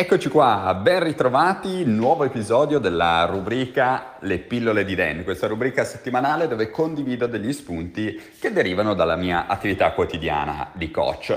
Eccoci qua, ben ritrovati, nuovo episodio della rubrica Le pillole di Dan, questa rubrica settimanale dove condivido degli spunti che derivano dalla mia attività quotidiana di coach.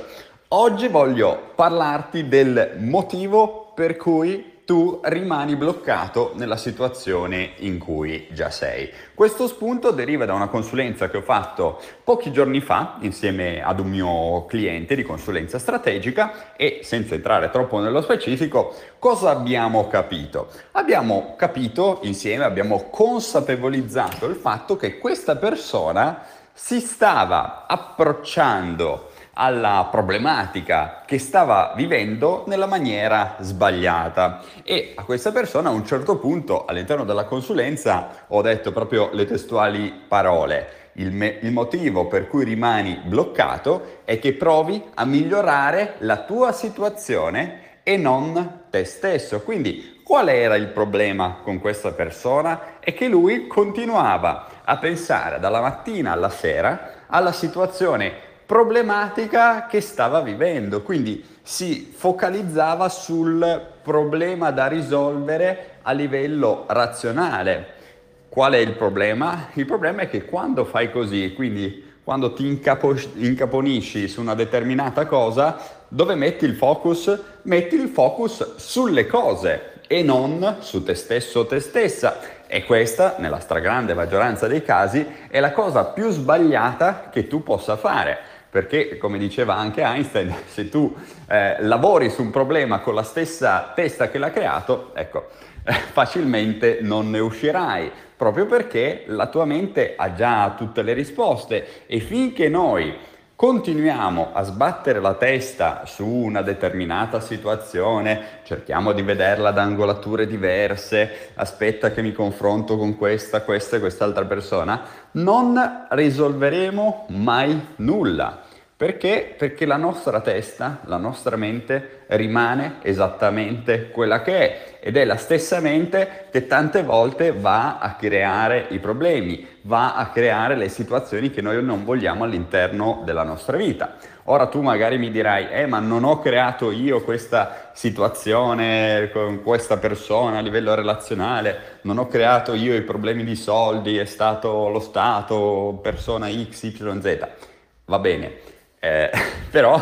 Oggi voglio parlarti del motivo per cui tu rimani bloccato nella situazione in cui già sei. Questo spunto deriva da una consulenza che ho fatto pochi giorni fa insieme ad un mio cliente di consulenza strategica e senza entrare troppo nello specifico, cosa abbiamo capito? Abbiamo capito insieme, abbiamo consapevolizzato il fatto che questa persona si stava approcciando alla problematica che stava vivendo nella maniera sbagliata e a questa persona a un certo punto all'interno della consulenza ho detto proprio le testuali parole. Il, me- il, motivo per cui rimani bloccato è che provi a migliorare la tua situazione e non te stesso. Quindi qual era il problema con questa persona? È che lui continuava a pensare dalla mattina alla sera alla situazione problematica che stava vivendo, quindi si focalizzava sul problema da risolvere a livello razionale. Qual è il problema? Il problema è che quando fai così, quindi quando ti incapo- incaponisci su una determinata cosa, dove metti il focus? Metti il focus sulle cose e non su te stesso o te stessa. E questa, nella stragrande maggioranza dei casi, è la cosa più sbagliata che tu possa fare perché come diceva anche Einstein, se tu eh, lavori su un problema con la stessa testa che l'ha creato, ecco, eh, facilmente non ne uscirai, proprio perché la tua mente ha già tutte le risposte e finché noi continuiamo a sbattere la testa su una determinata situazione, cerchiamo di vederla da angolature diverse, aspetta che mi confronto con questa, questa e quest'altra persona, non risolveremo mai nulla. Perché? Perché la nostra testa, la nostra mente rimane esattamente quella che è ed è la stessa mente che tante volte va a creare i problemi, va a creare le situazioni che noi non vogliamo all'interno della nostra vita. Ora tu magari mi dirai, eh ma non ho creato io questa situazione con questa persona a livello relazionale, non ho creato io i problemi di soldi, è stato lo Stato, persona X, Y, Z. Va bene eh, però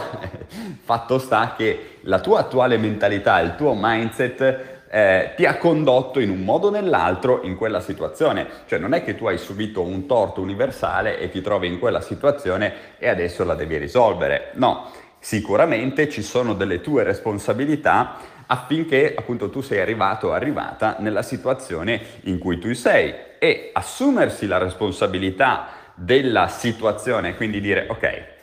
fatto sta che la tua attuale mentalità, il tuo mindset eh, ti ha condotto in un modo o nell'altro in quella situazione. Cioè non è che tu hai subito un torto universale e ti trovi in quella situazione e adesso la devi risolvere. No, sicuramente ci sono delle tue responsabilità affinché appunto tu sei arrivato o arrivata nella situazione in cui tu sei e assumersi la responsabilità della situazione, quindi dire ok,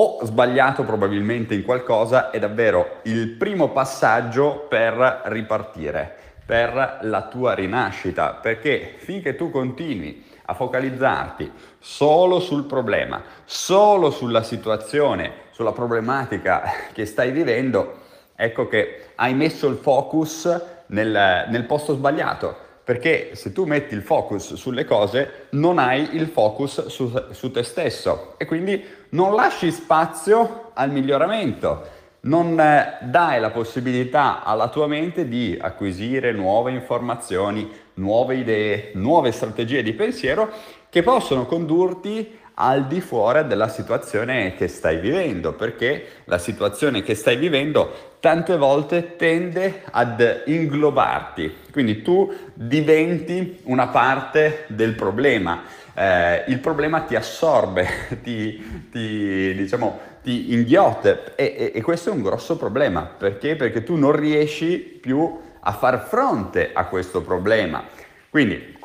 ho sbagliato probabilmente in qualcosa è davvero il primo passaggio per ripartire, per la tua rinascita, perché finché tu continui a focalizzarti solo sul problema, solo sulla situazione, sulla problematica che stai vivendo, ecco che hai messo il focus nel, nel posto sbagliato perché se tu metti il focus sulle cose non hai il focus su, su te stesso. E quindi non lasci spazio al miglioramento, non eh, dai la possibilità alla tua mente di acquisire nuove informazioni, nuove idee, nuove strategie di pensiero che possono condurti al di fuori della situazione che stai vivendo, perché la situazione che stai vivendo tante volte tende ad inglobarti, quindi tu diventi una parte del problema, eh, il problema ti assorbe, ti, ti, diciamo, ti inghiotte e, e, e questo è un grosso problema, perché? Perché tu non riesci più a far fronte a questo problema. Quindi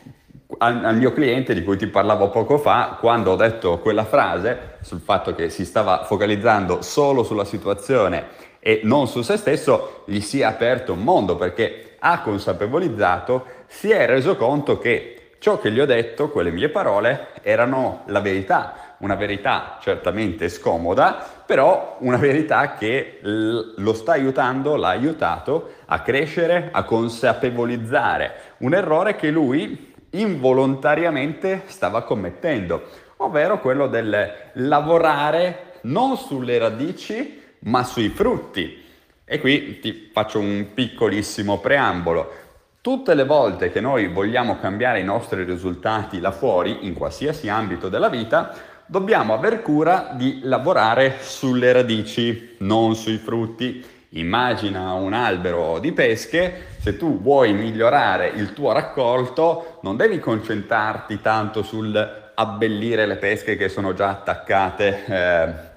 al, al, mio cliente di cui ti parlavo poco fa, quando ho detto quella frase sul fatto che si stava focalizzando solo sulla situazione e non su se stesso, gli si è aperto un mondo perché ha consapevolizzato, si è reso conto che ciò che gli ho detto, quelle mie parole, erano la verità, una verità certamente scomoda, però una verità che lo sta aiutando, l'ha aiutato a crescere, a consapevolizzare. Un errore che lui involontariamente stava commettendo, ovvero quello del lavorare non sulle radici ma sui frutti. E qui ti faccio un piccolissimo preambolo. Tutte le volte che noi vogliamo cambiare i nostri risultati là fuori, in qualsiasi ambito della vita, dobbiamo aver cura di lavorare sulle radici, non sui frutti. Immagina un albero di pesche, se tu vuoi migliorare il tuo raccolto, non devi concentrarti tanto sul abbellire le pesche che sono già attaccate eh,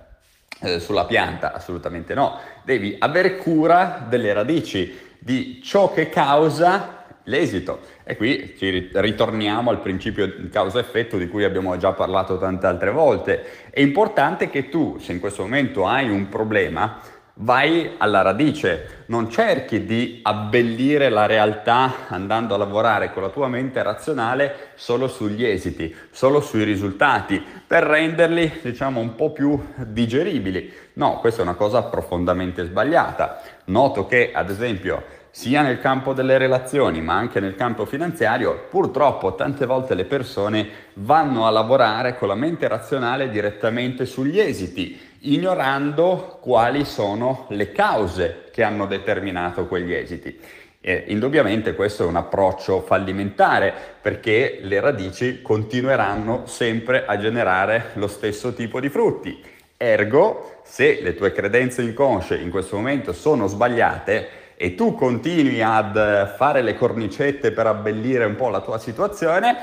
eh, sulla pianta, assolutamente no. Devi avere cura delle radici, di ciò che causa l'esito. E qui ci ritorniamo al principio di causa-effetto di cui abbiamo già parlato tante altre volte. È importante che tu, se in questo momento hai un problema, vai alla radice, non cerchi di abbellire la realtà andando a lavorare con la tua mente razionale solo sugli esiti, solo sui risultati, per renderli diciamo un po' più digeribili. No, questa è una cosa profondamente sbagliata. Noto che ad esempio sia nel campo delle relazioni ma anche nel campo finanziario, purtroppo tante volte le persone vanno a lavorare con la mente razionale direttamente sugli esiti, ignorando quali sono le cause che hanno determinato quegli esiti. E indubbiamente questo è un approccio fallimentare perché le radici continueranno sempre a generare lo stesso tipo di frutti. Ergo, se le tue credenze inconsce in questo momento sono sbagliate, e tu continui ad fare le cornicette per abbellire un po' la tua situazione,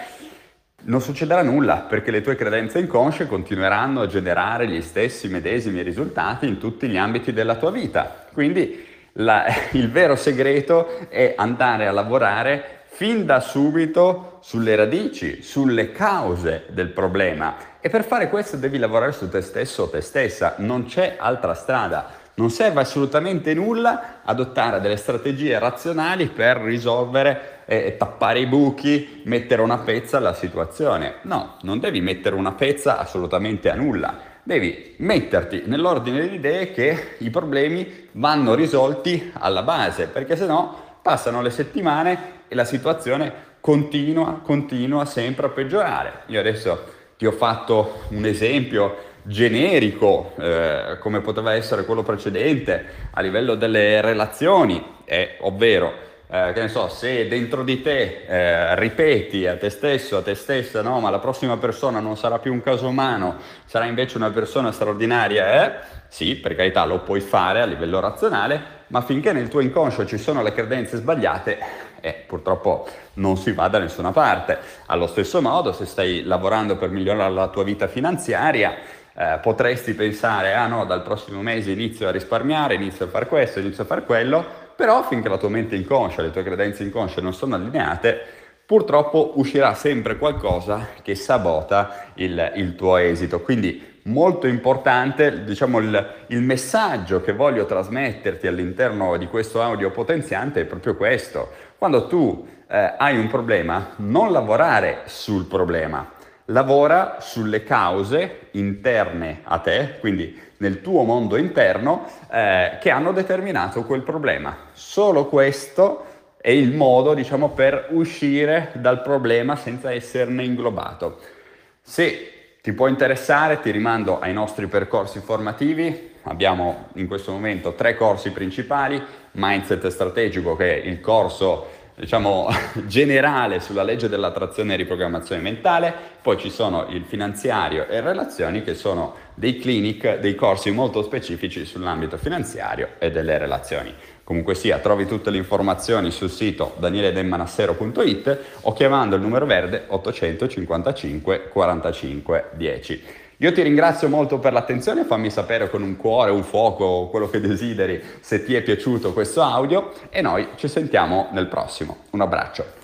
non succederà nulla perché le tue credenze inconsce continueranno a generare gli stessi medesimi risultati in tutti gli ambiti della tua vita. Quindi la, il vero segreto è andare a lavorare fin da subito sulle radici, sulle cause del problema e per fare questo devi lavorare su te stesso o te stessa, non c'è altra strada. Non serve assolutamente nulla adottare delle strategie razionali per risolvere e tappare i buchi, mettere una pezza alla situazione. No, non devi mettere una pezza assolutamente a nulla. Devi metterti nell'ordine di idee che i problemi vanno risolti alla base, perché se no passano le settimane e la situazione continua, continua sempre a peggiorare. Io adesso ti ho fatto un esempio generico eh, come poteva essere quello precedente a livello delle relazioni, eh, ovvero eh, che ne so, se dentro di te eh, ripeti a te stesso, a te stessa, no, ma la prossima persona non sarà più un caso umano, sarà invece una persona straordinaria, eh? sì, per carità lo puoi fare a livello razionale, ma finché nel tuo inconscio ci sono le credenze sbagliate, eh, purtroppo non si va da nessuna parte. Allo stesso modo, se stai lavorando per migliorare la tua vita finanziaria, eh, potresti pensare, ah no, dal prossimo mese inizio a risparmiare, inizio a fare questo, inizio a fare quello, però finché la tua mente inconscia, le tue credenze inconsce non sono allineate, purtroppo uscirà sempre qualcosa che sabota il, il tuo esito. Quindi molto importante, diciamo, il, il, messaggio che voglio trasmetterti all'interno di questo audio potenziante è proprio questo. Quando tu eh, hai un problema, non lavorare sul problema, lavora sulle cause interne a te, quindi nel tuo mondo interno, eh, che hanno determinato quel problema. Solo questo è il modo, diciamo, per uscire dal problema senza esserne inglobato. Se ti può interessare, ti rimando ai nostri percorsi formativi. Abbiamo in questo momento tre corsi principali, Mindset Strategico che è il corso diciamo, generale sulla legge dell'attrazione e riprogrammazione mentale, poi ci sono il finanziario e relazioni che sono dei clinic, dei corsi molto specifici sull'ambito finanziario e delle relazioni. Comunque sia, trovi tutte le informazioni sul sito danieledemmanassero.it o chiamando il numero verde 855 45 10. Io ti ringrazio molto per l'attenzione, fammi sapere con un cuore, un fuoco, quello che desideri, se ti è piaciuto questo audio e noi ci sentiamo nel prossimo. Un abbraccio.